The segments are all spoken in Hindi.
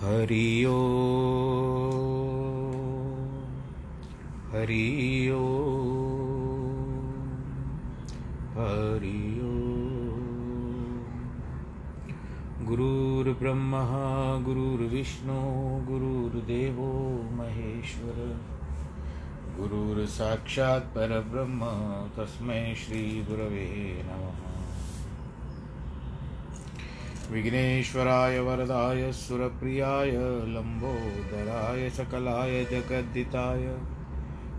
हरि ओ हरि ओ हरि ओ गुरुर्ब्रह्मा गुरुर्विष्णु गुरुर्देवो महेश्वर। गुरुर्साक्षात् परब्रह्म, तस्मै श्रीगुरवे नमः। विघ्नेश्वराय वरदाय, सुरप्रियाय लम्बोदराय सकलाय, जगद्दिताय,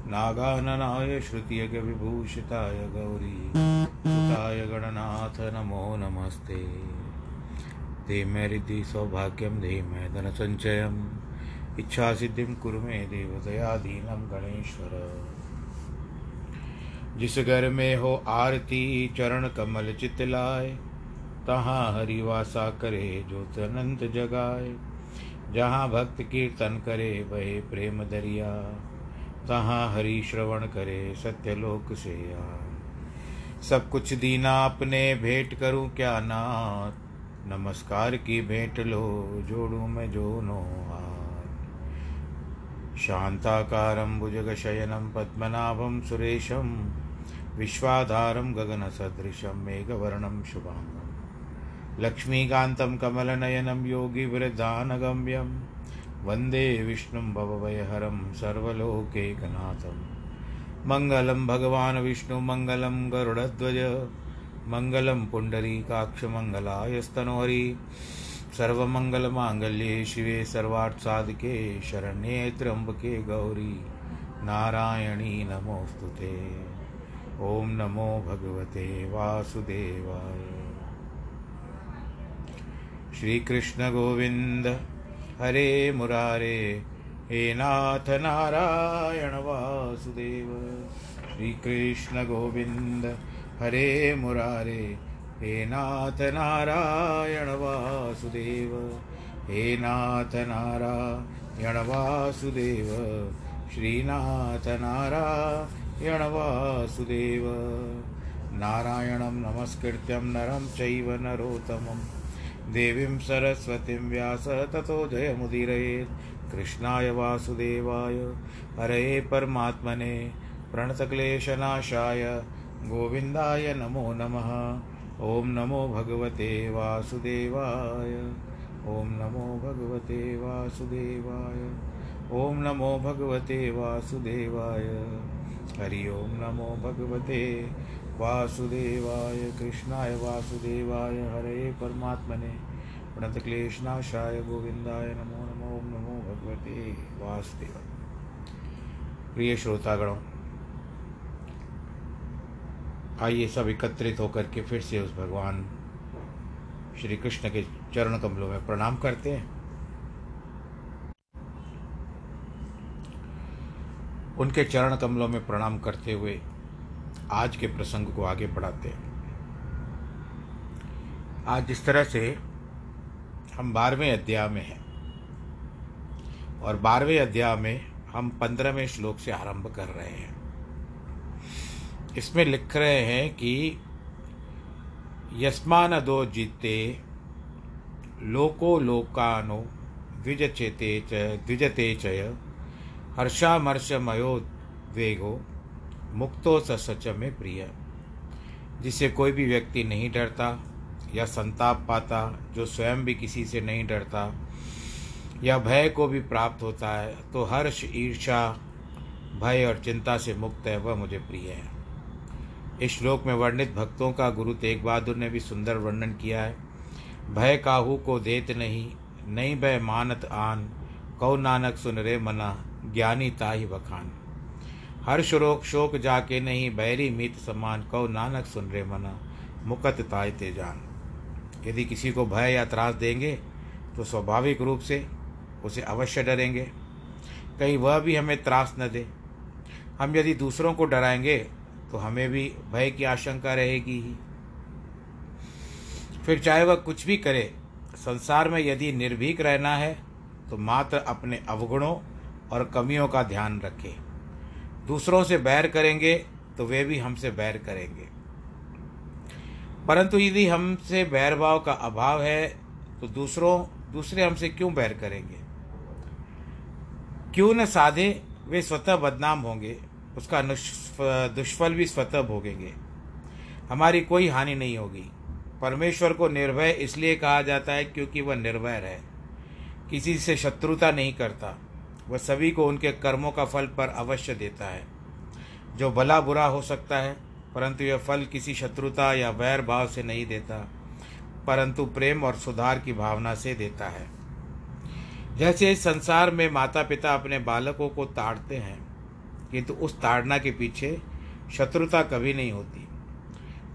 नागाननाय, श्रुतियज्ञविभूषिताय गौरी सुताय गणनाथ, नमो नमस्ते। ते मे रिद्धि सौभाग्यं दे मे धनसञ्चयम् इच्छासिद्धिं कुरु मे देवदयाधीनं गणेश्वर। जिस घर में हो आरती, चरण कमल चितलाय तहाँ हरिवासा करे, जो अनंत जगाए। जहाँ भक्त कीर्तन करे, वहे प्रेम दरिया। तहाँ हरि श्रवण करे सत्यलोक से आए सब कुछ दीना अपने भेंट करूँ क्या नाथ? नमस्कार की भेंट लो, जोड़ू मैं जोनो हाथ। शान्ताकारं भुजगशयनं पद्मनाभं सुरेशं, विश्वाधारं गगनसदृशं मेघवर्णं शुभाङ्गम् लक्ष्मीकान्तं कमलनयनं योगिवृद्धानगम्यं वंदे विष्णुं भवभयहरं सर्वलोकैकनाथं। मङ्गलं भगवान् विष्णुमङ्गलं गरुडध्वज, मङ्गलं पुण्डरीकाक्षमङ्गलायस्तनोहरि सर्वमङ्गलमाङ्गल्ये शिवे सर्वार्थसाधिके शरण्ये त्र्यम्बके गौरी। नारायणी नमोऽस्तु ते। ॐ नमो भगवते वासुदेवाय। श्रीकृष्ण गोविन्द हरे मुरारे, हे नाथ नारायण वासुदेव। श्रीकृष्ण गोविन्द हरे मुरारे, हे नाथ नारायण वासुदेव। हे नाथ नारायण वासुदेव, श्रीनाथ नारायण वासुदेव। नारायणं नमस्कृत्यं नरं चैव नरोत्तमम्। देवीं सरस्वतीं व्यास ततो जयमुदीरयेत् कृष्णाय वासुदेवाय, हरे परमात्मने, प्रणतक्लेशनाशाय, गोविन्दाय नमो नमः। ॐ नमो भगवते वासुदेवाय ॐ नमो भगवते वासुदेवाय ॐ नमो भगवते वासुदेवाय। हरि ओं नमो भगवते वासुदेवाय, कृष्णाय वासुदेवाय, हरे परमात्मने, प्रणतक्लेशनाशाय गोविंदाय नमो नमो नमो भगवते वासुदेव प्रिय श्रोतागणों, आइए सब एकत्रित होकर के फिर से उस भगवान श्री कृष्ण के चरण कमलों में प्रणाम करते हैं। उनके चरण कमलों में प्रणाम करते हुए आज के प्रसंग को आगे बढ़ाते हैं। आज जिस तरह से हम बारहवें अध्याय में हैं और बारहवें अध्याय में हम पंद्रहवें श्लोक से आरंभ कर रहे हैं। इसमें लिख रहे हैं कि, यस्मान दो जीते लोको लोकानो द्विजचेते च द्विजते चय हर्षामर्षमयो वेगो मुक्तो सच में प्रिय। जिसे कोई भी व्यक्ति नहीं डरता या संताप पाता, जो स्वयं भी किसी से नहीं डरता, या भय को भी प्राप्त होता है तो हर्ष ईर्षा भय और चिंता से मुक्त है, वह मुझे प्रिय है। इस श्लोक में वर्णित भक्तों का गुरु तेग बहादुर ने भी सुंदर वर्णन किया है। भय काहू को देत नहीं नहीं भय मानत आन, कौ नानक सुन रे मना, ज्ञानी ताही बखान। हर शोक शोक जाके नहीं, बैरी मीत समान कहो, नानक सुन रे मना, मुकत ताय ते जान। यदि किसी को भय या त्रास देंगे तो स्वाभाविक रूप से उसे अवश्य डरेंगे। कहीं वह भी हमें त्रास न दे। हम यदि दूसरों को डराएँगे तो हमें भी भय की आशंका रहेगी ही। फिर चाहे वह कुछ भी करे, संसार में यदि निर्भीक रहना है तो मात्र अपने अवगुणों और कमियों का ध्यान रखें। दूसरों से बैर करेंगे तो वे भी हमसे बैर करेंगे। परंतु यदि हमसे बैर भाव का अभाव है तो दूसरों, दूसरे हमसे क्यों बैर करेंगे? क्यों न साधे वे स्वतः बदनाम होंगे, उसका दुष्फल भी स्वतः भोगेंगे। हमारी कोई हानि नहीं होगी। परमेश्वर को निर्भय इसलिए कहा जाता है क्योंकि वह निर्भय है। किसी से शत्रुता नहीं करता। वह सभी को उनके कर्मों का फल पर अवश्य देता है। जो भला बुरा हो सकता है, परंतु यह फल किसी शत्रुता या वैर भाव से नहीं देता, परंतु प्रेम और सुधार की भावना से देता है। जैसे इस संसार में माता पिता अपने बालकों को ताड़ते हैं, किंतु उस ताड़ना के पीछे शत्रुता कभी नहीं होती।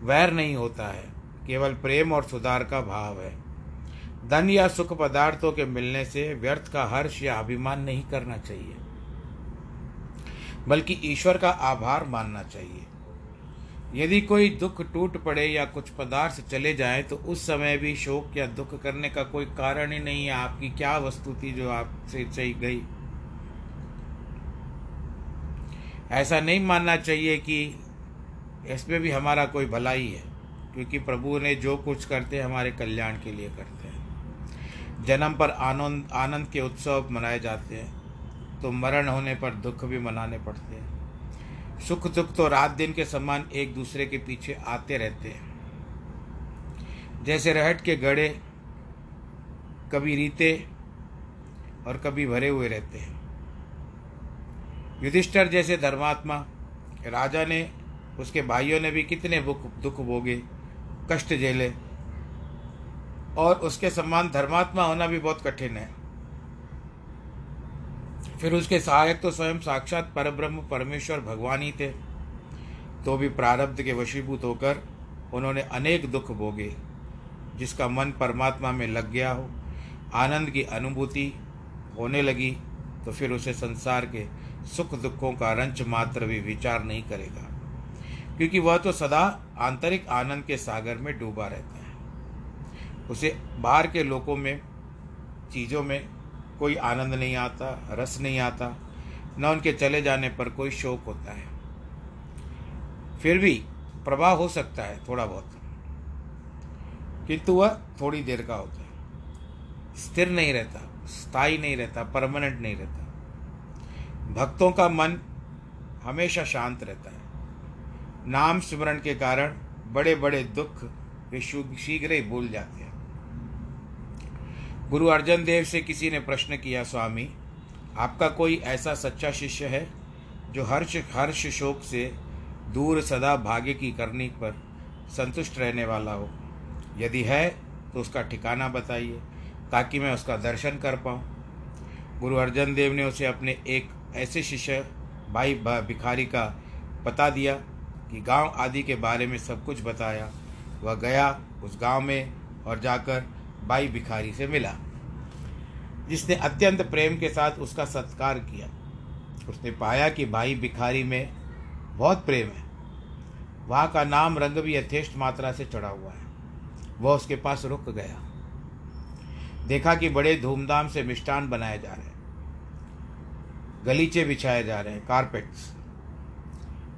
वैर नहीं होता है, केवल प्रेम और सुधार का भाव है। धन या सुख पदार्थों के मिलने से व्यर्थ का हर्ष या अभिमान नहीं करना चाहिए, बल्कि ईश्वर का आभार मानना चाहिए। यदि कोई दुख टूट पड़े या कुछ पदार्थ चले जाए तो उस समय भी शोक या दुख करने का कोई कारण ही नहीं है आपकी क्या वस्तु थी जो आपसे चली गई। ऐसा नहीं मानना चाहिए कि इसमें भी हमारा कोई भलाई है, क्योंकि प्रभु ने जो कुछ करते हमारे कल्याण के लिए करते जन्म पर आनंद आनंद के उत्सव मनाए जाते हैं। तो मरण होने पर दुख भी मनाने पड़ते हैं। सुख, दुख तो रात दिन के समान एक दूसरे के पीछे आते रहते हैं। जैसे रहट के गड़े कभी रीते और कभी भरे हुए रहते हैं। युधिष्ठर जैसे धर्मात्मा, राजा ने, उसके भाइयों ने भी कितने दुख भोगे, कष्ट झेले और उसके समान धर्मात्मा होना भी बहुत कठिन है। फिर उसके सहायक तो स्वयं साक्षात परब्रह्म, परमेश्वर, भगवान ही थे। तो भी प्रारब्ध के वशीभूत होकर उन्होंने अनेक दुख भोगे, जिसका मन परमात्मा में लग गया हो। आनंद की अनुभूति होने लगी तो फिर उसे संसार के सुख दुखों का रंच मात्र भी विचार नहीं करेगा, क्योंकि वह तो सदा आंतरिक आनंद के सागर में डूबा रहता है। उसे बाहर के लोगों में, चीज़ों में कोई आनंद नहीं आता, रस नहीं आता, न उनके चले जाने पर कोई शोक होता है। फिर भी प्रभाव हो सकता है थोड़ा बहुत, किंतु वह थोड़ी देर का होता है। स्थिर नहीं रहता, स्थायी नहीं रहता परमानेंट नहीं रहता। भक्तों का मन हमेशा शांत रहता है। नाम स्मरण के कारण बड़े बड़े दुख वे शीघ्र ही भूल जाते हैं। गुरु अर्जन देव से किसी ने प्रश्न किया, स्वामी, आपका कोई ऐसा सच्चा शिष्य है जो हर्ष हर्ष शोक से दूर सदा भाग्य की करनी पर संतुष्ट रहने वाला हो? यदि है तो उसका ठिकाना बताइए, ताकि मैं उसका दर्शन कर पाऊँ। गुरु अर्जन देव ने उसे अपने एक ऐसे शिष्य, भाई भिखारी का पता दिया कि गाँव आदि के बारे में सब कुछ बताया। वह गया उस गाँव में और जाकर बाई भिखारी से मिला। जिसने अत्यंत प्रेम के साथ उसका सत्कार किया। उसने पाया कि भाई भिखारी में बहुत प्रेम है। वहाँ का नाम रंग भी यथेष्ट मात्रा से चढ़ा हुआ है। वह उसके पास रुक गया। देखा कि बड़े धूमधाम से मिष्ठान बनाए जा रहे हैं। गलीचे बिछाए जा रहे हैं कारपेट्स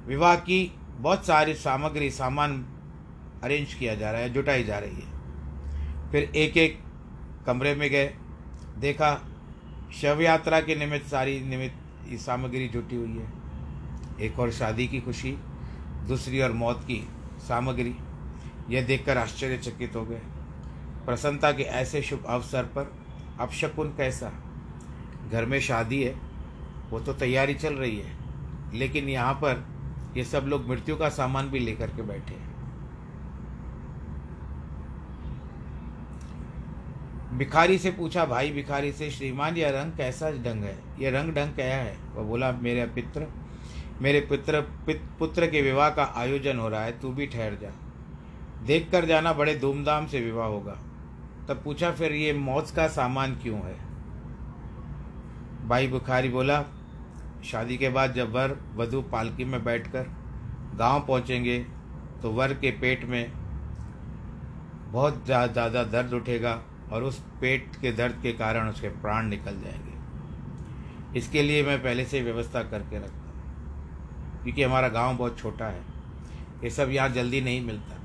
विवाह की बहुत सारी सामग्री, सामान अरेंज किया जा रहा है, जुटाई जा रही है। फिर एक एक कमरे में गए। देखा शव यात्रा के निमित्त सारी निमित्त ये सामग्री जुटी हुई है। एक और शादी की खुशी, दूसरी और मौत की सामग्री। यह देखकर आश्चर्यचकित हो गए। प्रसन्नता के ऐसे शुभ अवसर पर, अब शकुन कैसा? घर में शादी है, वो तो तैयारी चल रही है। लेकिन यहाँ पर ये सब लोग मृत्यु का सामान भी लेकर के बैठे हैं। भिखारी से पूछा, भाई भिखारी से, श्रीमान, यह रंग कैसा ढंग है? यह रंग ढंग क्या है? वह बोला, मेरे पित्र, मेरे पुत्र पुत्र के विवाह का आयोजन हो रहा है, तू भी ठहर जा। देख कर जाना, बड़े धूमधाम से विवाह होगा। तब पूछा, फिर ये मौत का सामान क्यों है? भाई बुखारी बोला, शादी के बाद जब वर, वधु पालकी में बैठकर गाँव पहुँचेंगे तो वर के पेट में बहुत ज़्यादा दर्द उठेगा और उस पेट के दर्द के कारण उसके प्राण निकल जाएँगे। इसके लिए मैं पहले से व्यवस्था करके रखता हूँ, क्योंकि हमारा गाँव बहुत छोटा है। ये सब यहाँ जल्दी नहीं मिलता।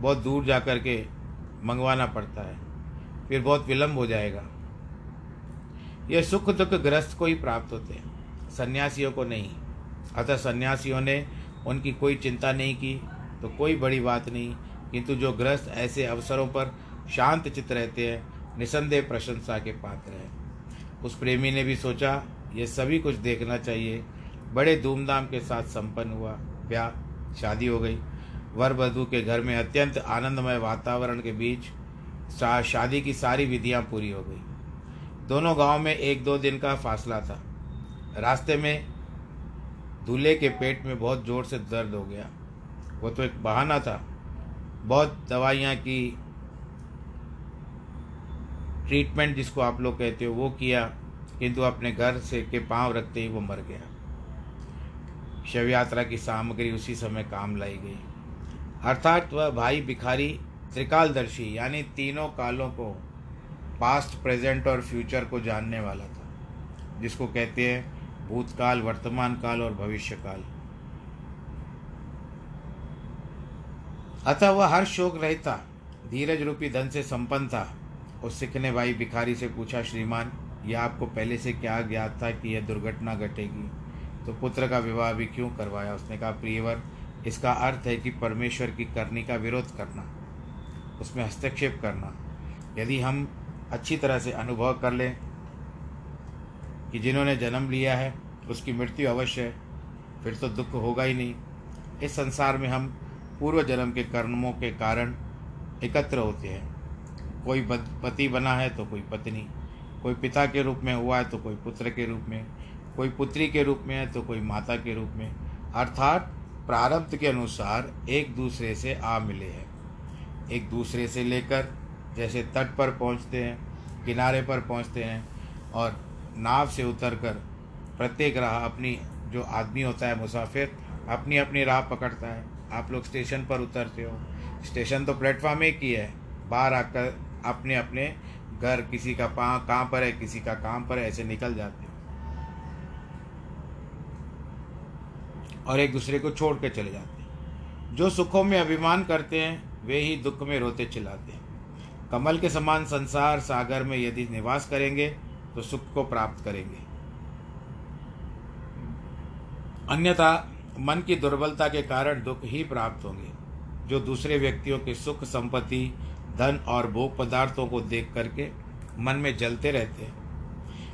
बहुत दूर जा कर के मंगवाना पड़ता है, फिर बहुत विलंब हो जाएगा। ये सुख दुख ग्रस्त को ही प्राप्त होते हैं, सन्यासियों को नहीं। अतः सन्यासियों ने उनकी कोई चिंता नहीं की तो कोई बड़ी बात नहीं, किंतु जो ग्रस्त ऐसे अवसरों पर शांत चित्त रहते हैं, निसंदेह प्रशंसा के पात्र हैं। उस प्रेमी ने भी सोचा, ये सभी कुछ देखना चाहिए। बड़े धूमधाम के साथ संपन्न हुआ, ब्याह, शादी हो गई। वर वधु के घर में अत्यंत आनंदमय वातावरण के बीच शादी की सारी विधियाँ पूरी हो गई। दोनों गाँव में एक दो दिन का फासला था। रास्ते में दूल्हे के पेट में बहुत ज़ोर से दर्द हो गया। वो तो एक बहाना था। बहुत दवाइयाँ की ट्रीटमेंट जिसको आप लोग कहते हो, वो किया। किंतु अपने घर से के पाँव रखते ही वो मर गया। शव यात्रा की सामग्री उसी समय काम लाई गई। अर्थात वह भाई भिखारी, त्रिकालदर्शी, यानी तीनों कालों को पास्ट प्रेजेंट और फ्यूचर को जानने वाला था, जिसको कहते हैं भूतकाल, वर्तमान काल और भविष्य काल। अतः वह हर शोक रहता धीरज रूपी धन से संपन्न था। उस सिख ने भाई भिखारी से पूछा, श्रीमान, यह आपको पहले से क्या ज्ञात था कि यह दुर्घटना घटेगी? तो पुत्र का विवाह भी क्यों करवाया? उसने कहा, प्रियवर, इसका अर्थ है कि परमेश्वर की करनी का विरोध करना, उसमें हस्तक्षेप करना। यदि हम अच्छी तरह से अनुभव कर लें कि जिन्होंने जन्म लिया है, उसकी मृत्यु अवश्य है, फिर तो दुख होगा ही नहीं। इस संसार में हम पूर्व जन्म के कर्मों के कारण एकत्र होते हैं। कोई पति बना है तो कोई पत्नी। कोई पिता के रूप में हुआ है तो कोई पुत्र के रूप में। कोई पुत्री के रूप में है तो कोई माता के रूप में। अर्थात प्रारब्ध के अनुसार एक दूसरे से आ मिले हैं। एक दूसरे से लेकर जैसे तट पर पहुँचते हैं, किनारे पर पहुँचते हैं और नाव से उतरकर प्रत्येक राह अपनी जो आदमी होता है मुसाफिर अपनी अपनी राह पकड़ता है। आप लोग स्टेशन पर उतरते हो। स्टेशन तो प्लेटफॉर्म एक ही है। बाहर आकर अपने अपने घर, किसी का पा, कहाँ पर है, किसी का काम पर है, ऐसे निकल जाते और एक दूसरे को छोड़ के चले जाते हैं। जो सुखों में अभिमान करते हैं, वे ही दुख में रोते चिल्लाते हैं। कमल के समान संसार सागर में यदि निवास करेंगे तो सुख को प्राप्त करेंगे। अन्यथा, मन की दुर्बलता के कारण दुख ही प्राप्त होंगे। जो दूसरे व्यक्तियों के सुख, संपत्ति धन और भोग पदार्थों को देख करके मन में जलते रहते हैं।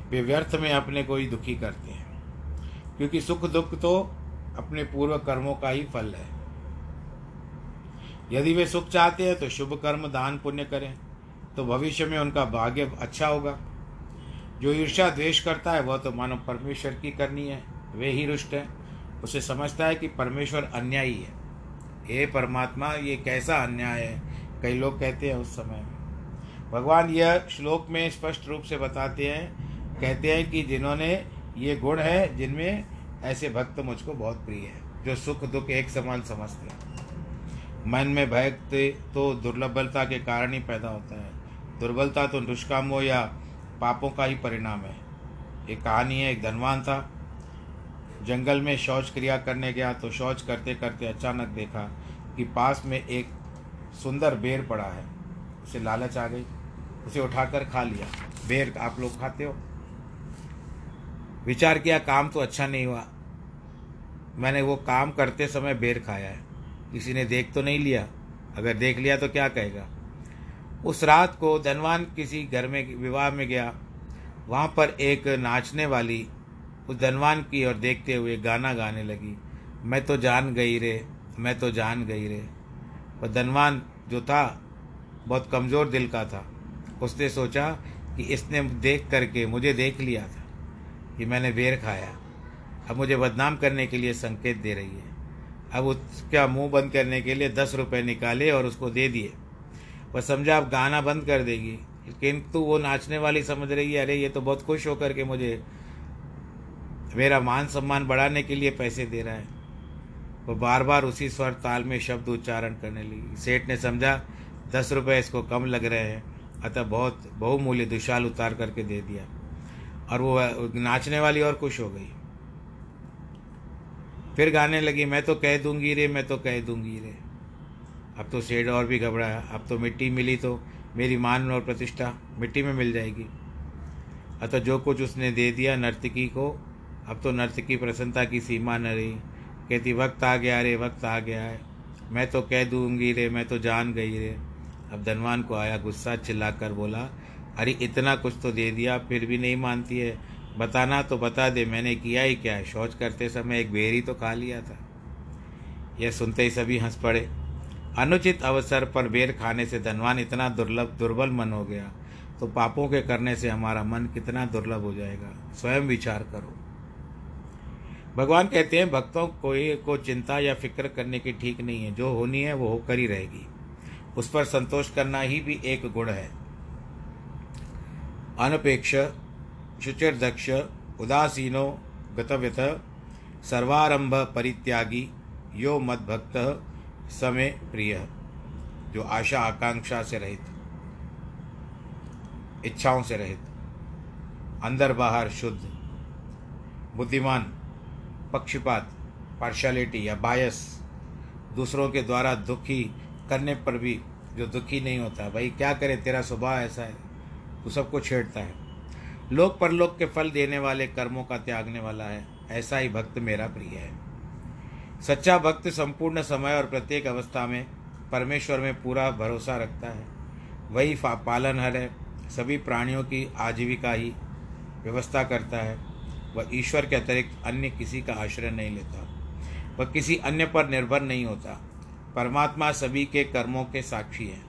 वे व्यर्थ में अपने को ही दुखी करते हैं। क्योंकि सुख दुख तो अपने पूर्व कर्मों का ही फल है। यदि वे सुख चाहते हैं तो शुभ कर्म दान पुण्य करें तो भविष्य में उनका भाग्य अच्छा होगा। जो ईर्षा द्वेष करता है, वह तो मानो परमेश्वर की करनी है। वे ही रुष्ट है। उसे समझता है कि परमेश्वर अन्यायी है। हे परमात्मा, ये कैसा अन्याय है? कई लोग कहते हैं उस समय में। भगवान यह श्लोक में स्पष्ट रूप से बताते हैं, कहते हैं कि जिन्होंने ये गुण है, जिनमें ऐसे भक्त मुझको बहुत प्रिय है, जो सुख दुख एक समान समझते हैं। मन में भय तो दुर्लभलता के कारण ही पैदा होता है। दुर्बलता तो दुष्कामों या पापों का ही परिणाम है। एक कहानी है, एक धनवान था। जंगल में शौच क्रिया करने गया तो शौच करते करते अचानक देखा कि पास में एक सुंदर बेर पड़ा है। उसे लालच आ गई। उसे उठाकर खा लिया। बेर आप लोग खाते हो? विचार किया, काम तो अच्छा नहीं हुआ। मैंने वो काम करते समय बेर खाया है। किसी ने देख तो नहीं लिया। अगर देख लिया तो क्या कहेगा? उस रात को धनवान किसी घर में, विवाह में गया। वहाँ पर एक नाचने वाली उस धनवान की ओर देखते हुए गाना गाने लगी। मैं तो जान गई रे, मैं तो जान गई रे। वह धनवान जो था, बहुत कमज़ोर दिल का था। उसने सोचा कि इसने देख करके मुझे देख लिया था कि मैंने बेर खाया। अब मुझे बदनाम करने के लिए संकेत दे रही है। अब उसका मुँह बंद करने के लिए दस रुपये निकाले और उसको दे दिए। वह समझा, अब गाना बंद कर देगी। किंतु वो नाचने वाली समझ रही है, अरे ये तो बहुत खुश होकर के मुझे मेरा मान सम्मान बढ़ाने के लिए पैसे दे रहा है। वो बार बार उसी स्वर ताल में शब्द उच्चारण करने लगी। सेठ ने समझा, दस रुपये इसको कम लग रहे हैं, अतः बहुत बहुमूल्य दुशाल उतार करके दे दिया। और वो नाचने वाली और खुश हो गई। फिर गाने लगी, मैं तो कह दूँगी रे, मैं तो कह दूँगी रे। अब तो सेठ और भी घबराया। अब तो मिट्टी मिली तो मेरी मान और प्रतिष्ठा मिट्टी में मिल जाएगी। अतः जो कुछ उसने दे दिया नर्तकी को, अब तो नर्तकी प्रसन्नता की सीमा न रही। कहती, वक्त आ गया रे, वक्त आ गया है। मैं तो कह दूँगी रे, मैं तो जान गई रे। अब धनवान को आया गुस्सा, चिल्लाकर बोला, अरे, इतना कुछ तो दे दिया, फिर भी नहीं मानती है। बताना तो बता दे, मैंने किया ही क्या है? शौच करते समय एक बेरी तो खा लिया था। यह सुनते ही सभी हंस पड़े। अनुचित अवसर पर बेर खाने से धनवान इतना दुर्लभ, दुर्बल मन हो गया। तो पापों के करने से हमारा मन कितना दुर्लभ हो जाएगा? स्वयं विचार करो। भगवान कहते हैं, भक्तों, कोई को चिंता या फ़िक्र करने की ठीक नहीं है। जो होनी है, वो होकर ही रहेगी। उस पर संतोष करना ही भी एक गुण है। अनपेक्ष, शुचिर्दक्ष, उदासीनो, गतव्यत, सर्वारंभ परित्यागी, यो मद भक्त समय प्रिय, जो आशा आकांक्षा से रहित, इच्छाओं से रहित, अंदर बाहर शुद्ध, बुद्धिमान पक्षपात पार्शलिटी या बायस दूसरों के द्वारा दुखी करने पर भी जो दुखी नहीं होता, भाई क्या करे, तेरा स्वभाव ऐसा है, तू सबको छेड़ता है। लोक परलोक के फल देने वाले कर्मों का त्यागने वाला है, ऐसा ही भक्त मेरा प्रिय है। सच्चा भक्त संपूर्ण समय और प्रत्येक अवस्था में, परमेश्वर में पूरा भरोसा रखता है। वही पालनहर है, सभी प्राणियों की आजीविका ही व्यवस्था करता है। वह ईश्वर के अतिरिक्त अन्य किसी का आश्रय नहीं लेता, वह किसी अन्य पर निर्भर नहीं होता। परमात्मा सभी के कर्मों के साक्षी है,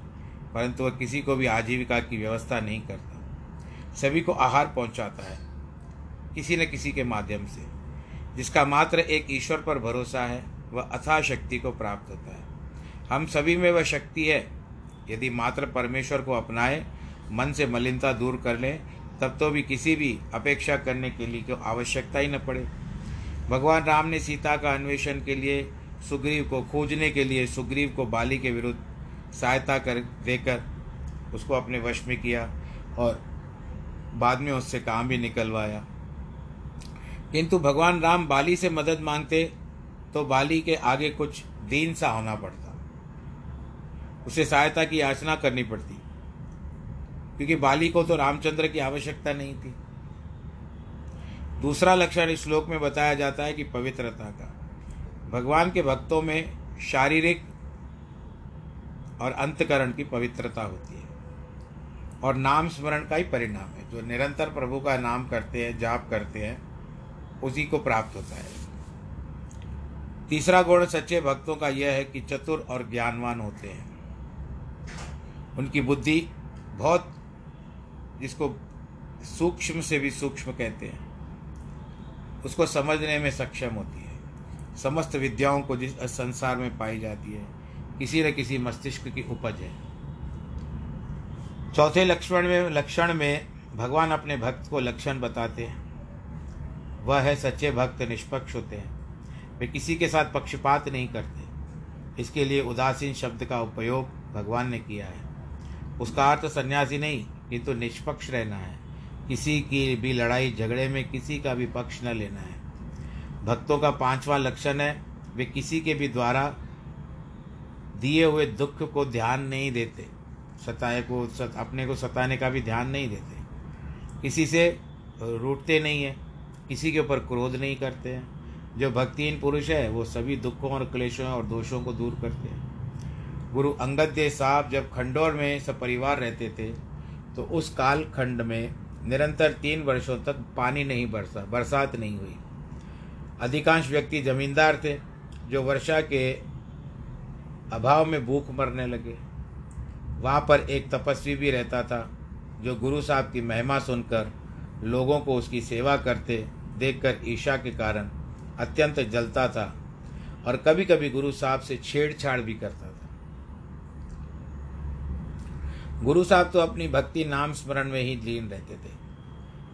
परंतु वह किसी को भी आजीविका की व्यवस्था नहीं करता। सभी को आहार पहुंचाता है, किसी न किसी के माध्यम से। जिसका मात्र एक ईश्वर पर भरोसा है, वह अथा शक्ति को प्राप्त होता है। हम सभी में वह शक्ति है, यदि मात्र परमेश्वर को अपनाए, मन से मलिनता दूर कर लें तब तो भी किसी भी अपेक्षा करने के लिए कोई आवश्यकता ही न पड़े। भगवान राम ने सीता का अन्वेषण के लिए, सुग्रीव को खोजने के लिए, सुग्रीव को बाली के विरुद्ध सहायता कर, देकर उसको अपने वश में किया और बाद में उससे काम भी निकलवाया। किंतु भगवान राम बाली से मदद मांगते तो बाली के आगे कुछ दीन सा होना पड़ता। उसे सहायता की याचना करनी पड़ती। क्योंकि बाली को तो रामचंद्र की आवश्यकता नहीं थी। दूसरा लक्षण इस श्लोक में बताया जाता है कि पवित्रता का। भगवान के भक्तों में शारीरिक और अंतकरण की पवित्रता होती है। और नाम स्मरण का ही परिणाम है। जो निरंतर प्रभु का नाम करते हैं, जाप करते हैं, उसी को प्राप्त होता है। तीसरा गुण सच्चे भक्तों का यह है कि चतुर और ज्ञानवान होते हैं। उनकी बुद्धि बहुत जिसको सूक्ष्म से भी सूक्ष्म कहते हैं, उसको समझने में सक्षम होती है। समस्त विद्याओं को जिस संसार में पाई जाती है, किसी न किसी मस्तिष्क की उपज है। चौथे लक्षण में लक्षण में भगवान अपने भक्त को लक्षण बताते हैं। वह है सच्चे भक्त, निष्पक्ष होते हैं। वे किसी के साथ पक्षपात नहीं करते। इसके लिए उदासीन शब्द का उपयोग भगवान ने किया है। उसका अर्थ सन्यासी नहीं किंतु निष्पक्ष रहना है। किसी की भी लड़ाई झगड़े में किसी का भी पक्ष न लेना है। भक्तों का पांचवा लक्षण है वे किसी के भी द्वारा दिए हुए दुख को ध्यान नहीं देते। सताए को सत, अपने को सताने का भी ध्यान नहीं देते। किसी से रूटते नहीं है किसी के ऊपर क्रोध नहीं करते हैं। जो भक्तिहीन पुरुष है वो सभी दुखों और क्लेशों और दोषों को दूर करते हैं। गुरु अंगद देव साहब जब खंडौर में सब परिवार रहते थे तो उस कालखंड में निरंतर तीन वर्षों तक पानी नहीं बरसा, बरसात नहीं हुई। अधिकांश व्यक्ति जमींदार थे, जो वर्षा के अभाव में भूख मरने लगे। वहाँ पर एक तपस्वी भी रहता था, जो गुरु साहब की महिमा सुनकर लोगों को उसकी सेवा करते देखकर ईशा के कारण अत्यंत जलता था और कभी कभी गुरु साहब से छेड़छाड़ भी करता था गुरु साहब तो अपनी भक्ति नाम स्मरण में ही लीन रहते थे।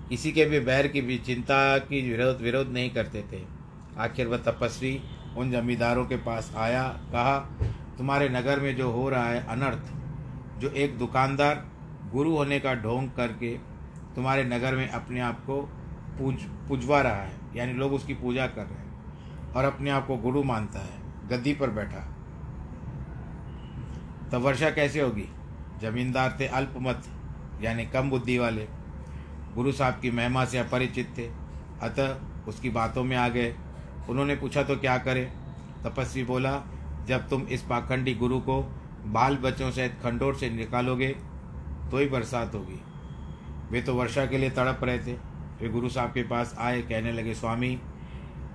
किसी के भी बैर की भी चिंता की विरोध विरोध नहीं करते थे। आखिर वह तपस्वी उन जमींदारों के पास आया, कहा, तुम्हारे नगर में जो हो रहा है अनर्थ, जो एक दुकानदार गुरु होने का ढोंग करके तुम्हारे नगर में अपने आप को पूज, पूजवा रहा है, यानी लोग उसकी पूजा कर रहे हैं और अपने आप को गुरु मानता है, गद्दी पर बैठा। तब वर्षा कैसे होगी? जमींदार थे, अल्पमत, यानी कम बुद्धि वाले। गुरु साहब की महिमा से अपरिचित थे। अतः उसकी बातों में आ गए। उन्होंने पूछा तो क्या करें? तपस्वी बोला, जब तुम इस पाखंडी गुरु को बाल बच्चों सहित खंडोर से निकालोगे तो ही बरसात होगी। वे तो वर्षा के लिए तड़प रहे थे। वे गुरु साहब के पास आए, कहने लगे, स्वामी,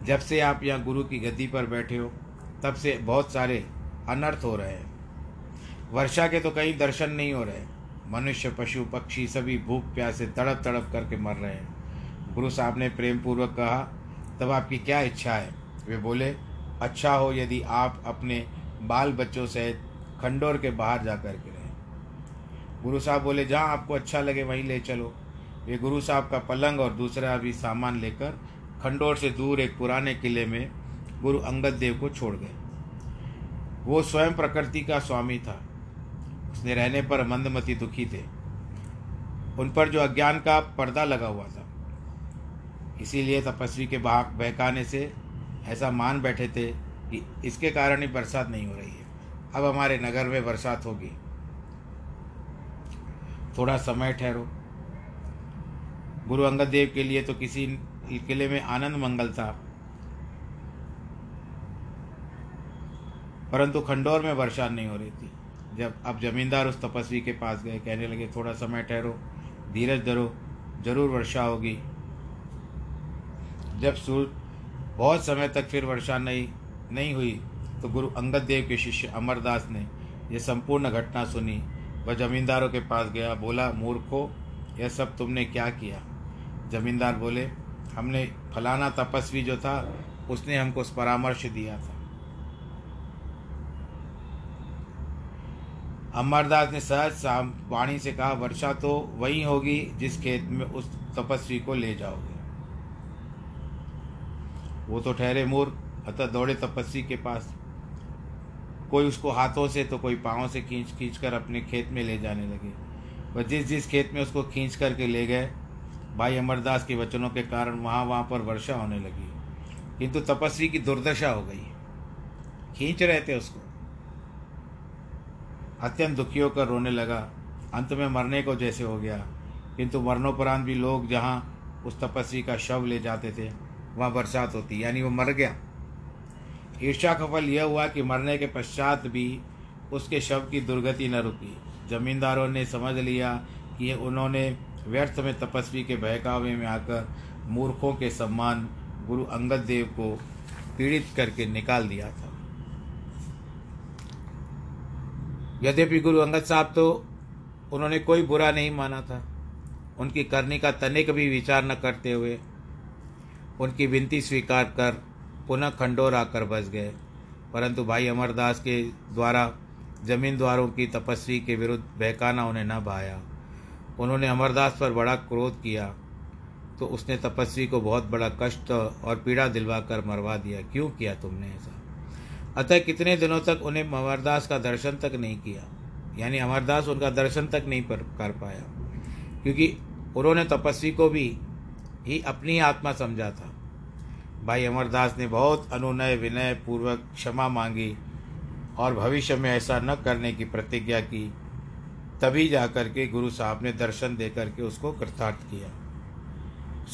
जब से आप यहाँ गुरु की गद्दी पर बैठे हो, तब से बहुत सारे अनर्थ हो रहे हैं। वर्षा के तो कहीं दर्शन नहीं हो रहे। मनुष्य, पशु, पक्षी सभी भूख, प्यास से तड़प तड़प करके मर रहे हैं। गुरु साहब ने प्रेम पूर्वक कहा, तब आपकी क्या इच्छा है? वे बोले अच्छा हो यदि आप अपने बाल बच्चों सहित खंडोर के बाहर जा कर के रहें गुरु साहब बोले, जहाँ आपको अच्छा लगे वहीं ले चलो। वे गुरु साहब का पलंग और दूसरा भी सामान लेकर खंडोर से दूर एक पुराने किले में गुरु अंगद देव को छोड़ गए। वो स्वयं प्रकृति का स्वामी था। उसने रहने पर मंदमती दुखी थे। उन पर जो अज्ञान का पर्दा लगा हुआ था। इसीलिए तपस्वी के भाग बहकाने से ऐसा मान बैठे थे कि इसके कारण ही बरसात नहीं हो रही है। अब हमारे नगर में बरसात होगी। थोड़ा समय ठहरो। गुरु अंगद देव के लिए तो किसी किले में आनंद मंगल था। परंतु खंडौर में वर्षा नहीं हो रही थी। जब अब जमींदार उस तपस्वी के पास गए, कहने लगे, थोड़ा समय ठहरो, धीरज धरो, ज़रूर वर्षा होगी। जब सूर्य बहुत समय तक फिर वर्षा नहीं नहीं हुई तो गुरु अंगद देव के शिष्य अमरदास ने यह संपूर्ण घटना सुनी। वह जमींदारों के पास गया, बोला, मूर्खो, यह सब तुमने क्या किया? जमींदार बोले, हमने फलाना तपस्वी जो था, उसने हमको परामर्श दिया था। अमरदास ने सहज वाणी से कहा, वर्षा तो वही होगी जिस खेत में उस तपस्वी को ले जाओगे। वो तो ठहरे मूर्ख, अतः दौड़े तपस्वी के पास। कोई उसको हाथों से तो कोई पाँव से खींच खींच कर अपने खेत में ले जाने लगे। वह जिस जिस खेत में उसको खींच करके ले गए, भाई अमरदास के वचनों के कारण वहाँ वहाँ पर वर्षा होने लगी। किंतु तपस्वी की दुर्दशा हो गई। खींच रहे थे उसको। अत्यंत दुखी होकर रोने लगा। अंत में मरने को जैसे हो गया। किंतु मरणोपरांत भी लोग जहाँ उस तपस्वी का शव ले जाते थे, वहाँ बरसात होती, यानी वो मर गया। ईर्षा का फल यह हुआ कि मरने के पश्चात भी उसके शव की दुर्गति न रुकी। जमींदारों ने समझ लिया कि उन्होंने व्यर्थ में तपस्वी के बहकावे में आकर मूर्खों के सम्मान गुरु अंगद देव को पीड़ित करके निकाल दिया था। यद्यपि गुरु अंगद साहब तो उन्होंने कोई बुरा नहीं माना था। उनकी करने का तनिक भी विचार न करते हुए उनकी विनती स्वीकार कर पुनः खंडोर आकर बस गए। परंतु भाई अमरदास के द्वारा जमींदारों की तपस्वी के विरुद्ध बहकाना उन्हें न भाया। उन्होंने अमरदास पर बड़ा क्रोध किया। तो उसने तपस्वी को बहुत बड़ा कष्ट और पीड़ा दिलवा कर मरवा दिया। क्यों किया तुमने ऐसा? अतः कितने दिनों तक उन्हें अमरदास का दर्शन तक नहीं किया। यानी अमरदास उनका दर्शन तक नहीं कर पाया। क्योंकि उन्होंने तपस्वी को भी ही अपनी आत्मा समझा था। भाई अमरदास ने बहुत अनुनय, विनय पूर्वक क्षमा मांगी और भविष्य में ऐसा न करने की प्रतिज्ञा की, तभी जाकर के गुरु साहब ने दर्शन दे करके उसको कृतार्थ किया।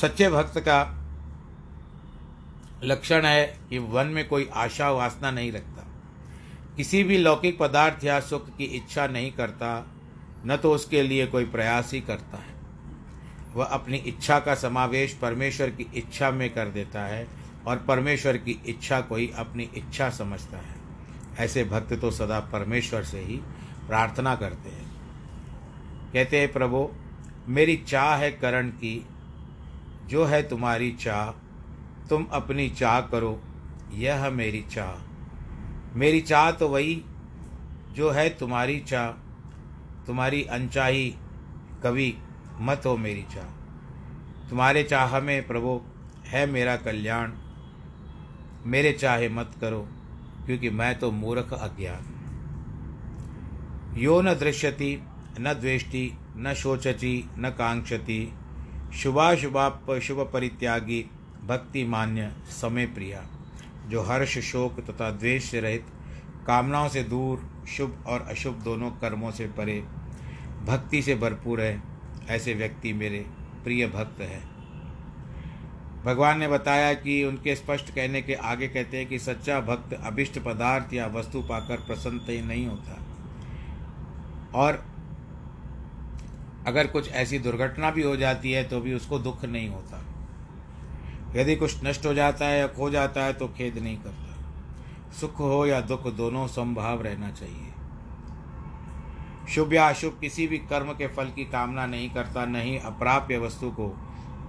सच्चे भक्त का लक्षण है कि वन में कोई आशा वासना नहीं रखता। किसी भी लौकिक पदार्थ या सुख की इच्छा नहीं करता, न तो उसके लिए कोई प्रयास ही करता है। वह अपनी इच्छा का समावेश परमेश्वर की इच्छा में कर देता है और परमेश्वर की इच्छा को ही अपनी इच्छा समझता है। ऐसे भक्त तो सदा परमेश्वर से ही प्रार्थना करते हैं। कहते हैं, प्रभु, मेरी चाह है करण की, जो है तुम्हारी चाह तुम अपनी चाह करो, यह मेरी चाह। मेरी चाह तो वही जो है तुम्हारी चाह, तुम्हारी अनचाही कभी मत हो मेरी चाह। तुम्हारे चाह में प्रभु, है मेरा कल्याण। मेरे चाहे मत करो, क्योंकि मैं तो मूर्ख अज्ञान। यो न दृश्यति, न द्वेष्टि, न शोचति, न कांक्षति। शुभाशुभाप शुभ परित्यागी भक्ति मान्य समय प्रिया जो हर्ष, शोक तथा द्वेष से रहित, कामनाओं से दूर, शुभ और अशुभ दोनों कर्मों से परे, भक्ति से भरपूर है, ऐसे व्यक्ति मेरे प्रिय भक्त हैं। भगवान ने बताया कि उनके स्पष्ट कहने के आगे कहते हैं कि सच्चा भक्त अभिष्ट पदार्थ या वस्तु पाकर प्रसन्न नहीं होता। और अगर कुछ ऐसी दुर्घटना भी हो जाती है तो भी उसको दुख नहीं होता। यदि कुछ नष्ट हो जाता है या खो जाता है तो खेद नहीं करता। सुख हो या दुख, दोनों संभाव रहना चाहिए। शुभ या अशुभ किसी भी कर्म के फल की कामना नहीं करता नहीं अप्राप्य वस्तु को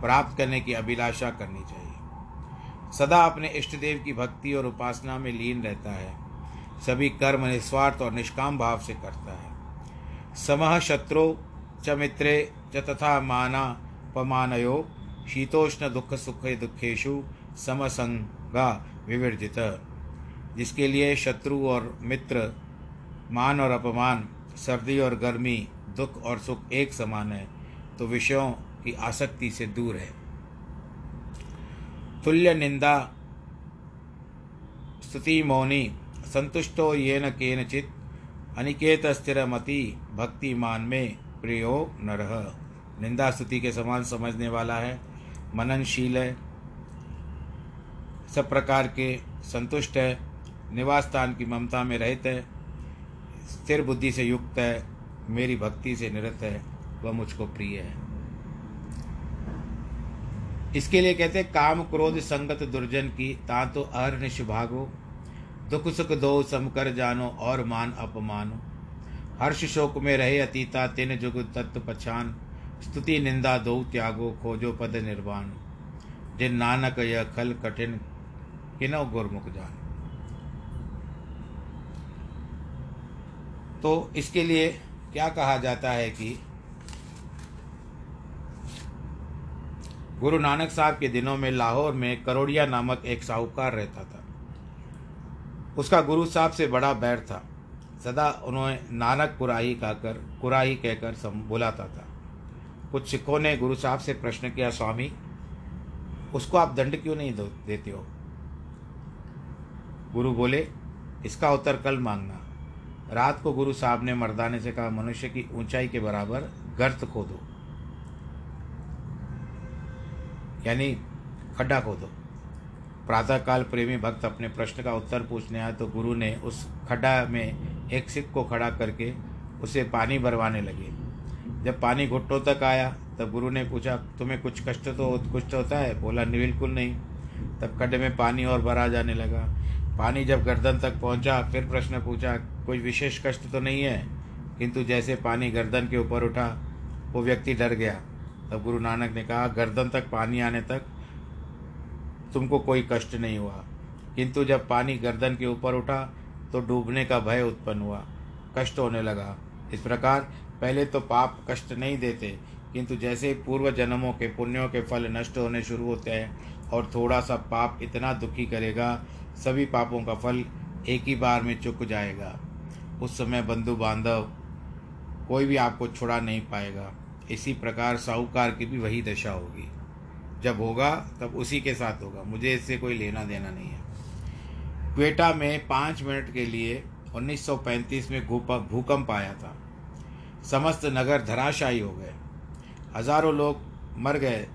प्राप्त करने की अभिलाषा करनी चाहिए। सदा अपने इष्ट देव की भक्ति और उपासना में लीन रहता है। सभी कर्म निस्वार्थ और निष्काम भाव से करता है। समह शत्रु च मित्रे च तथा माना पमानयो शीतोष्ण दुख सुख दुखेशु समसंगा विवर्जित, जिसके लिए शत्रु और मित्र, मान और अपमान, सर्दी और गर्मी, दुख और सुख एक समान है तो विषयों की आसक्ति से दूर है। तुल्य निंदा, स्तुति मौनी, संतुष्टो ये न केनचित, अनिकेत स्थिर मति भक्तिमान में प्रियो नरह निंदा स्तुति के समान समझने वाला है मननशील है, सब प्रकार के संतुष्ट है निवास स्थान की ममता में रहते है, स्थिर बुद्धि से युक्त है, मेरी भक्ति से निरत है, वह मुझको प्रिय है। इसके लिए कहते काम क्रोध संगत दुर्जन की, ता तो अहर्निश भागो, दुख सुख दो समकर जानो और मान अपमानो। हर्ष शोक में रहे अतीता, तिन जुग तत्व पछान स्तुति, निंदा दो त्यागो, खोजो, पद निर्वाण। जिन नानक यह खल कठिन, किनो गुरमुख जान। तो इसके लिए क्या कहा जाता है कि गुरु नानक साहब के दिनों में लाहौर में करोड़िया नामक एक साहूकार रहता था। उसका गुरु साहब से बड़ा बैर था। सदा उन्होंने नानक कुराही कहकर कुराही कहकर सम बुलाता था। कुछ सिखों ने गुरु साहब से प्रश्न किया, स्वामी, उसको आप दंड क्यों नहीं देते हो? गुरु बोले, इसका उत्तर कल मांगना। रात को गुरु साहब ने मर्दाने से कहा, मनुष्य की ऊंचाई के बराबर गर्त खोदो, यानी खड्डा खोदो। प्रातःकाल प्रेमी भक्त अपने प्रश्न का उत्तर पूछने आए तो गुरु ने उस खड्डा में एक सिख को खड़ा करके उसे पानी भरवाने लगे। जब पानी घुट्टों तक आया, तब गुरु ने पूछा, तुम्हें कुछ कष्ट तो कुछ होता है? बोला बिल्कुल नहीं। तब खड्डे में पानी और भरा जाने लगा। पानी जब गर्दन तक पहुँचा, फिर प्रश्न पूछा, कोई विशेष कष्ट तो नहीं है? किंतु जैसे पानी गर्दन के ऊपर उठा, वो व्यक्ति डर गया। तब गुरु नानक ने कहा, गर्दन तक पानी आने तक तुमको कोई कष्ट नहीं हुआ। किंतु जब पानी गर्दन के ऊपर उठा तो डूबने का भय उत्पन्न हुआ। कष्ट होने लगा। इस प्रकार पहले तो पाप कष्ट नहीं देते, किंतु जैसे पूर्व जन्मों के पुण्यों के फल नष्ट होने शुरू होते हैं और थोड़ा सा पाप इतना दुखी करेगा, सभी पापों का फल एक ही बार में चुक जाएगा। उस समय बंधु बांधव कोई भी आपको छुड़ा नहीं पाएगा। इसी प्रकार साहूकार की भी वही दशा होगी। जब होगा, तब उसी के साथ होगा। मुझे इससे कोई लेना देना नहीं है। क्वेटा में पाँच मिनट के लिए 1935 में भूकंप आया था। समस्त नगर धराशायी हो गए। हज़ारों लोग मर गए।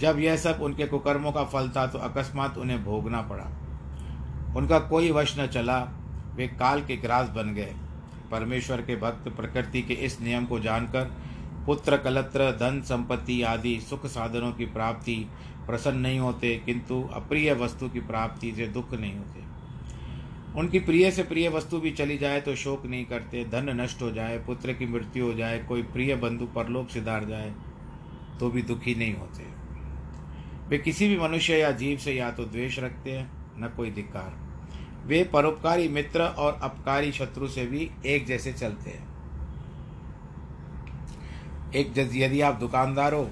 जब यह सब उनके कुकर्मों का फल था तो अकस्मात उन्हें भोगना पड़ा। उनका कोई वश न चला, वे काल के ग्रास बन गए। परमेश्वर के भक्त प्रकृति के इस नियम को जानकर पुत्र, कलत्र, धन, संपत्ति आदि सुख साधनों की प्राप्ति प्रसन्न नहीं होते, किंतु अप्रिय वस्तु की प्राप्ति से दुख नहीं होते। उनकी प्रिय से प्रिय वस्तु भी चली जाए तो शोक नहीं करते, धन नष्ट हो जाए, पुत्र की मृत्यु हो जाए, कोई प्रिय बंधु परलोक सिधार जाए तो भी दुखी नहीं होते। वे किसी भी मनुष्य या जीव से या तो द्वेष रखते हैं, न कोई धिक्कार। वे परोपकारी मित्र और अपकारी शत्रु से भी एक जैसे चलते हैं। एक यदि आप दुकानदार हो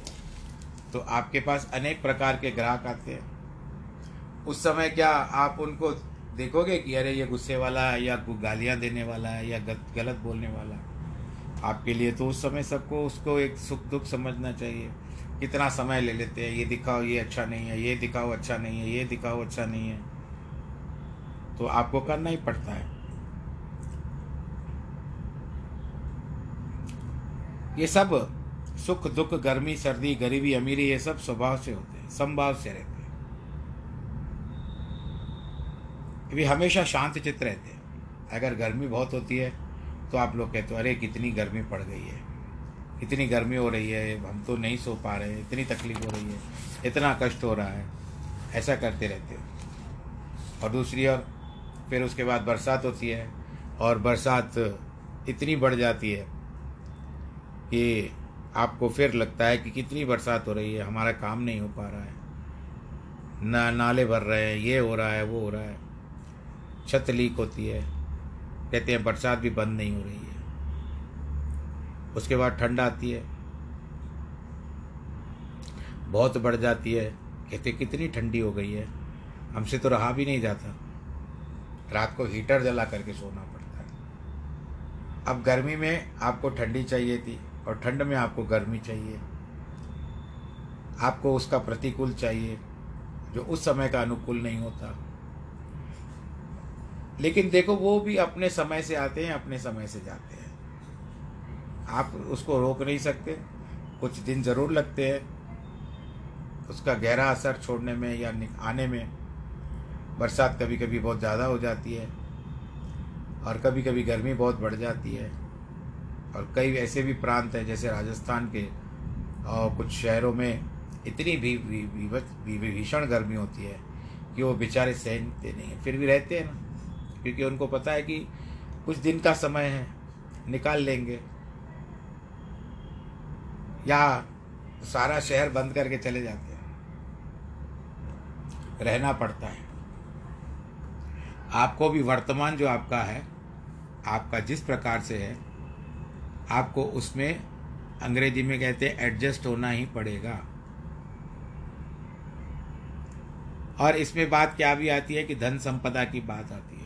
तो आपके पास अनेक प्रकार के ग्राहक आते हैं। उस समय क्या आप उनको देखोगे कि अरे ये गुस्से वाला है, या गालियाँ देने वाला है, या गलत बोलने वाला है। आपके लिए तो उस समय सबको उसको एक सुख दुख समझना चाहिए। कितना समय ले लेते हैं, ये दिखाओ ये अच्छा नहीं है, ये दिखाओ अच्छा नहीं है, ये दिखाओ अच्छा नहीं है। तो आपको करना ही पड़ता है। ये सब सुख दुख, गर्मी, सर्दी, गरीबी, अमीरी, ये सब स्वभाव से होते हैं संभाव से रहते हैं। वे हमेशा शांत चित्त रहते हैं। अगर गर्मी बहुत होती है तो आप लोग कहते हो, अरे, कितनी गर्मी पड़ गई है। इतनी गर्मी हो रही है, हम तो नहीं सो पा रहे हैं, इतनी तकलीफ़ हो रही है, इतना कष्ट हो रहा है। ऐसा करते रहते हो। और दूसरी ओर, फिर उसके बाद बरसात होती है, और बरसात इतनी बढ़ जाती है कि आपको फिर लगता है कि कितनी बरसात हो रही है, हमारा काम नहीं हो पा रहा है, ना, नाले भर रहे हैं, ये हो रहा है, वो हो रहा है। छत लीक होती है, कहते हैं बरसात भी बंद नहीं हो रही है। उसके बाद ठंड आती है, बहुत बढ़ जाती है, कहते कितनी ठंडी हो गई है। हमसे तो रहा भी नहीं जाता। रात को हीटर जला करके सोना पड़ता है। अब गर्मी में आपको ठंडी चाहिए थी, और ठंड में आपको गर्मी चाहिए। आपको उसका प्रतिकूल चाहिए, जो उस समय का अनुकूल नहीं होता। लेकिन देखो वो भी अपने समय से आते हैं अपने समय से जाते हैं। आप उसको रोक नहीं सकते। कुछ दिन ज़रूर लगते हैं। उसका गहरा असर छोड़ने में या आने में बरसात कभी कभी बहुत ज़्यादा हो जाती है और कभी कभी गर्मी बहुत बढ़ जाती है। और कई ऐसे भी प्रांत हैं जैसे राजस्थान के और कुछ शहरों में इतनी भी भीषण भी, भी, भी, गर्मी होती है कि वो बेचारे सहनते नहीं हैं। फिर भी रहते हैं ना? क्योंकि उनको पता है कि कुछ दिन का समय है, निकाल लेंगे। या सारा शहर बंद करके चले जाते हैं। रहना पड़ता है। आपको भी वर्तमान जो आपका है, आपका जिस प्रकार से है, आपको उसमें अंग्रेज़ी में कहते हैं एडजस्ट होना ही पड़ेगा। और इसमें बात क्या भी आती है कि धन संपदा की बात आती है।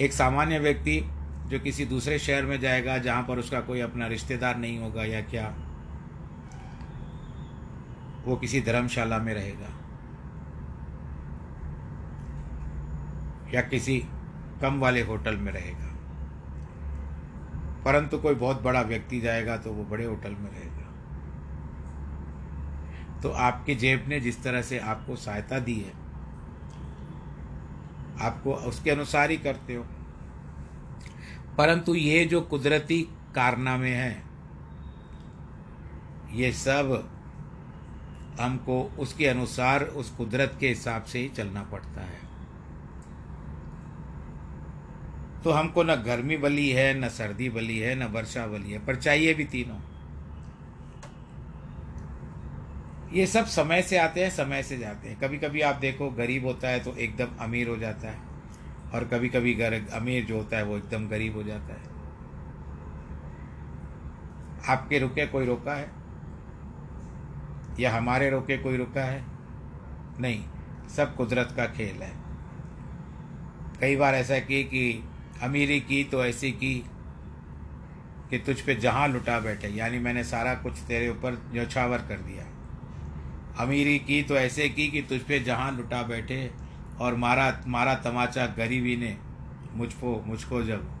एक सामान्य व्यक्ति जो किसी दूसरे शहर में जाएगा, जहाँ पर उसका कोई अपना रिश्तेदार नहीं होगा या क्या, वो किसी धर्मशाला में रहेगा। या किसी कम वाले होटल में रहेगा। परंतु कोई बहुत बड़ा व्यक्ति जाएगा तो वो बड़े होटल में रहेगा। तो आपके जेब ने जिस तरह से आपको सहायता दी है आपको उसके अनुसार ही करते हो। परंतु ये जो कुदरती कारनामे हैं, ये सब हमको उसके अनुसार, उस कुदरत के हिसाब से ही चलना पड़ता है। तो हमको न गर्मी बली है, न सर्दी बली है, न वर्षा बली है, पर चाहिए भी तीनों। ये सब समय से आते हैं, समय से जाते हैं। कभी कभी आप देखो, गरीब होता है तो एकदम अमीर हो जाता है। और कभी कभी गर अमीर जो होता है, वो एकदम गरीब हो जाता है। आपके रुके कोई रोका है? या हमारे रोके कोई रुका है? नहीं, सब कुदरत का खेल है। कई बार ऐसा की कि अमीरी की तो ऐसी की कि तुझ पे जहाँ लुटा बैठे। यानी मैंने सारा कुछ तेरे ऊपर न्यौछावर कर दिया। अमीरी की तो ऐसे की कि तुझ पे जहाँ लुटा बैठे और मारा मारा तमाचा गरीबी ने मुझको मुझको जब।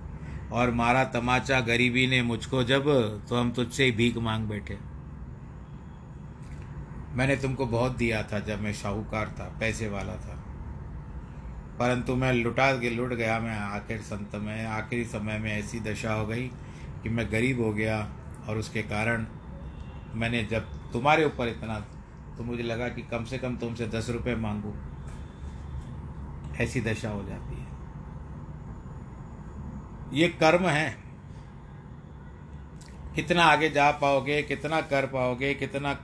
और मारा तमाचा गरीबी ने मुझको जब तो हम तुझसे ही भीख मांग बैठे। मैंने तुमको बहुत दिया था जब मैं शाहूकार था, पैसे वाला था। परंतु मैं लुटा के लुट गया, मैं आखिर संत, में आखिरी समय में ऐसी दशा हो गई कि मैं गरीब हो गया। और उसके कारण मैंने जब तुम्हारे ऊपर इतना तो मुझे लगा कि कम से कम तुमसे दस रुपये मांगू। ऐसी दशा हो जाती है। ये कर्म है। कितना आगे जा पाओगे, कितना कर पाओगे, कितना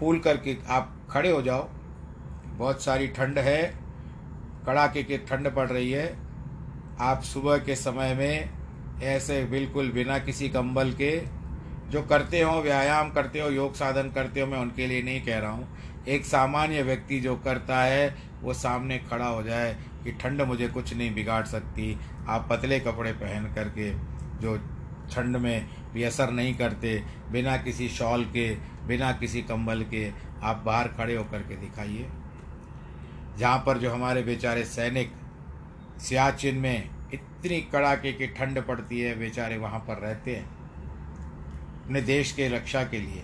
फूल करके आप खड़े हो जाओ। बहुत सारी ठंड है। कड़ाके की ठंड पड़ रही है। आप सुबह के समय में ऐसे बिल्कुल बिना किसी कंबल के जो करते हो, व्यायाम करते हो, योग साधन करते हो, मैं उनके लिए नहीं कह रहा हूँ। एक सामान्य व्यक्ति जो करता है, वो सामने खड़ा हो जाए कि ठंड मुझे कुछ नहीं बिगाड़ सकती। आप पतले कपड़े पहन करके जो ठंड में भी असर नहीं करते, बिना किसी शॉल के, बिना किसी कंबल के, आप बाहर खड़े होकर के दिखाइए। जहाँ पर जो हमारे बेचारे सैनिक सियाचिन में इतनी कड़ाके की ठंड पड़ती है, बेचारे वहाँ पर रहते हैं। अपने देश के रक्षा के लिए,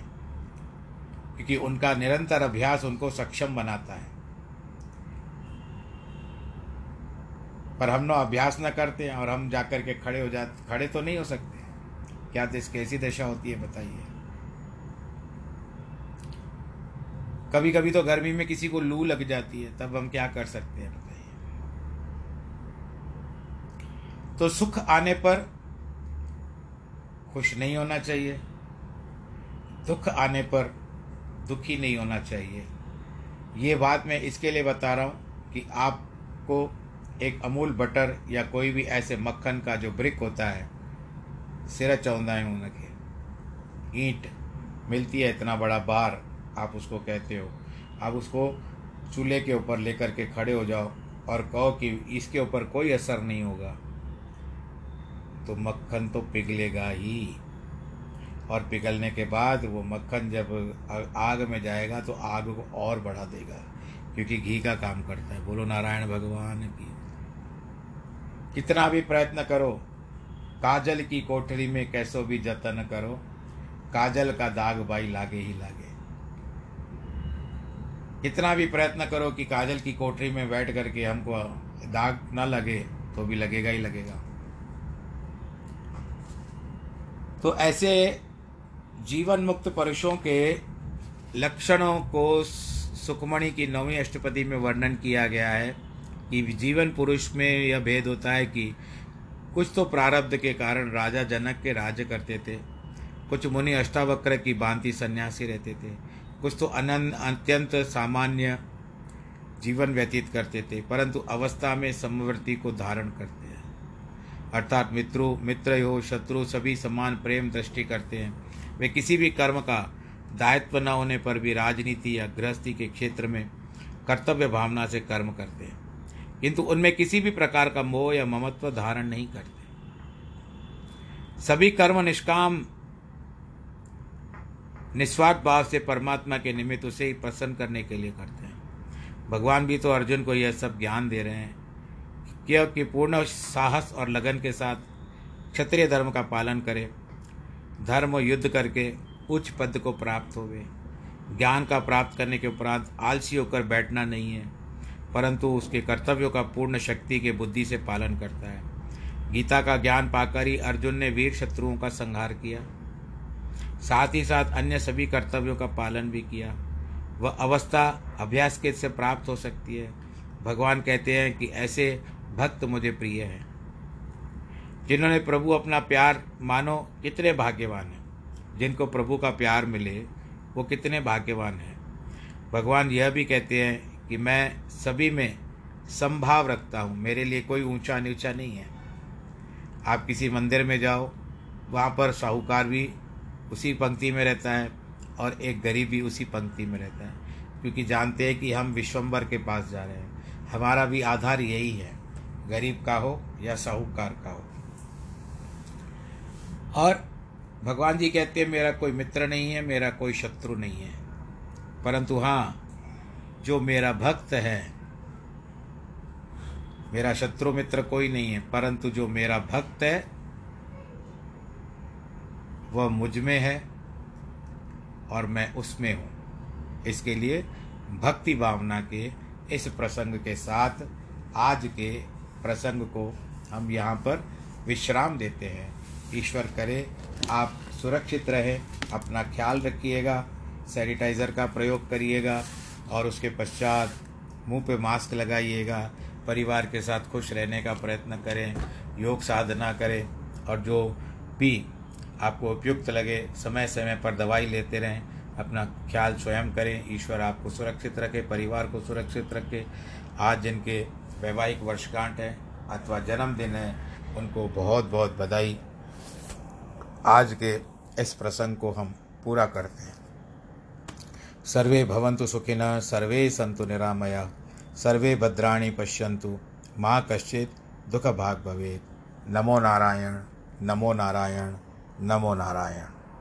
क्योंकि उनका निरंतर अभ्यास उनको सक्षम बनाता है। पर हम ना अभ्यास न करते हैं और हम जाकर के खड़े हो जाते, खड़े तो नहीं हो सकते। क्या देश कैसी दशा होती है, बताइए। कभी कभी तो गर्मी में किसी को लू लग जाती है, तब हम क्या कर सकते हैं, बताइए। तो सुख आने पर खुश नहीं होना चाहिए। दुख आने पर दुखी नहीं होना चाहिए। ये बात मैं इसके लिए बता रहा हूँ कि आपको एक अमूल बटर या कोई भी ऐसे मक्खन का जो ब्रिक होता है, सिर चौंदा है उनके ईंट मिलती है इतना बड़ा बार, आप उसको कहते हो। आप उसको चूल्हे के ऊपर लेकर के खड़े हो जाओ और कहो कि इसके ऊपर कोई असर नहीं होगा। तो मक्खन तो पिघलेगा ही। और पिघलने के बाद वो मक्खन जब आग में जाएगा तो आग को और बढ़ा देगा, क्योंकि घी का काम करता है। बोलो, नारायण भगवान की। कितना भी प्रयत्न करो, काजल की कोठरी में कैसो भी जतन करो, काजल का दाग भाई लागे ही लागे। कितना भी प्रयत्न करो कि काजल की कोठरी में बैठ करके हमको दाग न लगे तो भी लगेगा ही लगेगा। तो ऐसे जीवन मुक्त पुरुषों के लक्षणों को सुखमणि की नौवीं अष्टपदी में वर्णन किया गया है कि जीवन पुरुष में यह भेद होता है कि कुछ तो प्रारब्ध के कारण राजा जनक के राज्य करते थे। कुछ मुनि अष्टावक्र की भांति सन्यासी रहते थे। कुछ तो अनंत अत्यंत सामान्य जीवन व्यतीत करते थे, परंतु अवस्था में समवर्ती को धारण करते हैं। अर्थात मित्रों मित्र हो शत्रु सभी समान प्रेम दृष्टि करते हैं। वे किसी भी कर्म का दायित्व न होने पर भी राजनीति या गृहस्थी के क्षेत्र में कर्तव्य भावना से कर्म करते हैं। किंतु उनमें किसी भी प्रकार का मोह या ममत्व धारण नहीं करते। सभी कर्म निष्काम, निस्वार्थ भाव से परमात्मा के निमित्त उसे ही प्रसन्न करने के लिए करते हैं। भगवान भी तो अर्जुन को यह सब ज्ञान दे रहे हैं कि पूर्ण साहस और लगन के साथ क्षत्रिय धर्म का पालन करे। धर्म युद्ध करके उच्च पद को प्राप्त होवे। ज्ञान का प्राप्त करने के उपरांत आलसी होकर बैठना नहीं है, परंतु उसके कर्तव्यों का पूर्ण शक्ति के बुद्धि से पालन करता है। गीता का ज्ञान पाकर ही अर्जुन ने वीर शत्रुओं का संहार किया। साथ ही साथ अन्य सभी कर्तव्यों का पालन भी किया। वह अवस्था अभ्यास के से प्राप्त हो सकती है। भगवान कहते हैं कि ऐसे भक्त मुझे प्रिय हैं। जिन्होंने प्रभु अपना प्यार मानो, कितने भाग्यवान हैं। जिनको प्रभु का प्यार मिले, वो कितने भाग्यवान हैं। भगवान यह भी कहते हैं कि मैं सभी में संभाव रखता हूँ, मेरे लिए कोई ऊँचा नीचा नहीं है। आप किसी मंदिर में जाओ, वहाँ पर साहूकार भी उसी पंक्ति में रहता है और एक गरीब भी उसी पंक्ति में रहता है, क्योंकि जानते हैं कि हम विश्वम्बर के पास जा रहे हैं। हमारा भी आधार यही है, गरीब का हो या साहूकार का हो। और भगवान जी कहते हैं, मेरा कोई मित्र नहीं है, मेरा कोई शत्रु नहीं है। परंतु हाँ जो मेरा भक्त है, मेरा शत्रु मित्र कोई नहीं है, परंतु जो मेरा भक्त है, वह मुझमें है और मैं उसमें हूँ। इसके लिए भक्ति भावना के इस प्रसंग के साथ आज के प्रसंग को हम यहाँ पर विश्राम देते हैं। ईश्वर करे। आप सुरक्षित रहें, अपना ख्याल रखिएगा, सैनिटाइज़र का प्रयोग करिएगा और उसके पश्चात मुँह पे मास्क लगाइएगा, परिवार के साथ खुश रहने का प्रयत्न करें, योग साधना करें और जो भी आपको उपयुक्त लगे समय समय पर दवाई लेते रहें, अपना ख्याल स्वयं करें, ईश्वर आपको सुरक्षित रखे, परिवार को सुरक्षित रखे। आज जिनके वैवाहिक वर्षगांठ है अथवा जन्मदिन है, उनको बहुत बहुत बधाई। आज के इस प्रसंग को हम पूरा करते हैं। सर्वे भवन्तु सुखिन, सर्वे सन्तु निरामया, सर्वे भद्राणी पश्यन्तु, माँ कश्चित दुख भाग नमो नारायण नमो नारायण नमो नारायण।